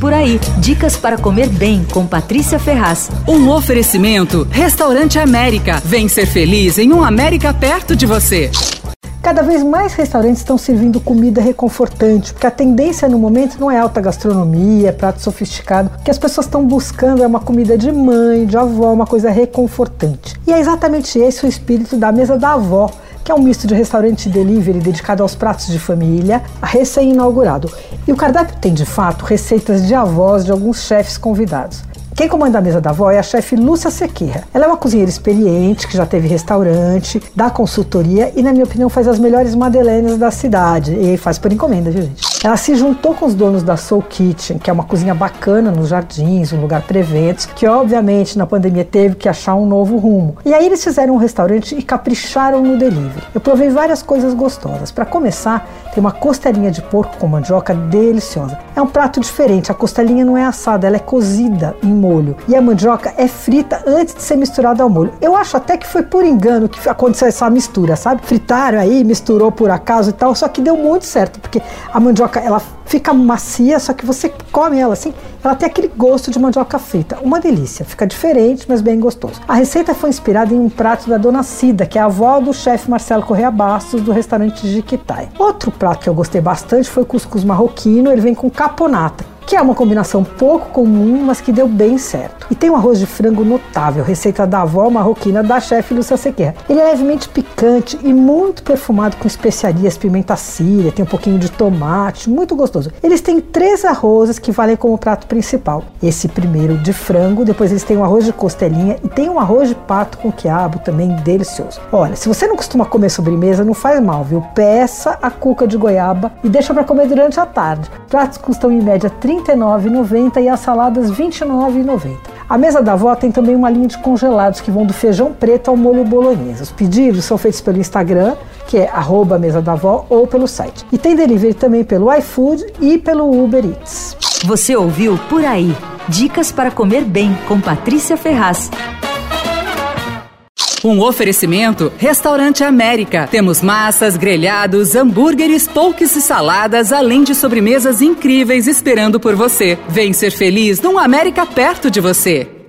Por aí, dicas para comer bem com Patrícia Ferraz. Um oferecimento: Restaurante América. Vem ser feliz em um América perto de você. Cada vez mais restaurantes estão servindo comida reconfortante, porque a tendência no momento não é alta gastronomia, é prato sofisticado. O que as pessoas estão buscando é uma comida de mãe, de avó, uma coisa reconfortante. E é exatamente esse o espírito da mesa da avó, que é um misto de restaurante delivery dedicado aos pratos de família, recém-inaugurado. E o cardápio tem, de fato, receitas de avós de alguns chefes convidados. Quem comanda a mesa da avó é a chefe Lúcia Sequeira. Ela é uma cozinheira experiente, que já teve restaurante, dá consultoria e, na minha opinião, faz as melhores madeleines da cidade. E faz por encomenda, viu, gente? Ela se juntou com os donos da Soul Kitchen, que é uma cozinha bacana nos jardins, um lugar para eventos, que obviamente na pandemia teve que achar um novo rumo. E aí eles fizeram um restaurante e capricharam no delivery. Eu provei várias coisas gostosas. Para começar, tem uma costelinha de porco com mandioca deliciosa. É um prato diferente, a costelinha não é assada, ela é cozida em molho. E a mandioca é frita antes de ser misturada ao molho. Eu acho até que foi por engano que aconteceu essa mistura, sabe? Fritaram aí, misturou por acaso e tal, só que deu muito certo, porque a mandioca mandioca, ela fica macia, só que você come ela assim, ela tem aquele gosto de mandioca frita. Uma delícia, fica diferente, mas bem gostoso. A receita foi inspirada em um prato da dona Cida, que é a avó do chefe Marcelo Correa Bastos, do restaurante Jiquitai. Outro prato que eu gostei bastante foi o cuscuz marroquino, ele vem com caponata que é uma combinação pouco comum, mas que deu bem certo. E tem um arroz de frango notável, receita da avó marroquina da chefe Lúcia Sequer. Ele é levemente picante e muito perfumado com especiarias, pimenta síria, tem um pouquinho de tomate, muito gostoso. Eles têm três arrozes que valem como prato principal. Esse primeiro de frango, depois eles têm um arroz de costelinha e tem um arroz de pato com quiabo também delicioso. Olha, se você não costuma comer sobremesa, não faz mal, viu? Peça a cuca de goiaba e deixa para comer durante a tarde. Pratos custam em média 30 R$ 39,90 e as saladas R$ 29,90. A mesa da avó tem também uma linha de congelados que vão do feijão preto ao molho bolonhesa. Os pedidos são feitos pelo Instagram, que é mesa da avó, ou pelo site. E tem delivery também pelo iFood e pelo Uber Eats. Você ouviu Por Aí. Dicas para comer bem com Patrícia Ferraz. Um oferecimento Restaurante América. Temos massas, grelhados, hambúrgueres, polques e saladas, além de sobremesas incríveis esperando por você. Vem ser feliz num América perto de você.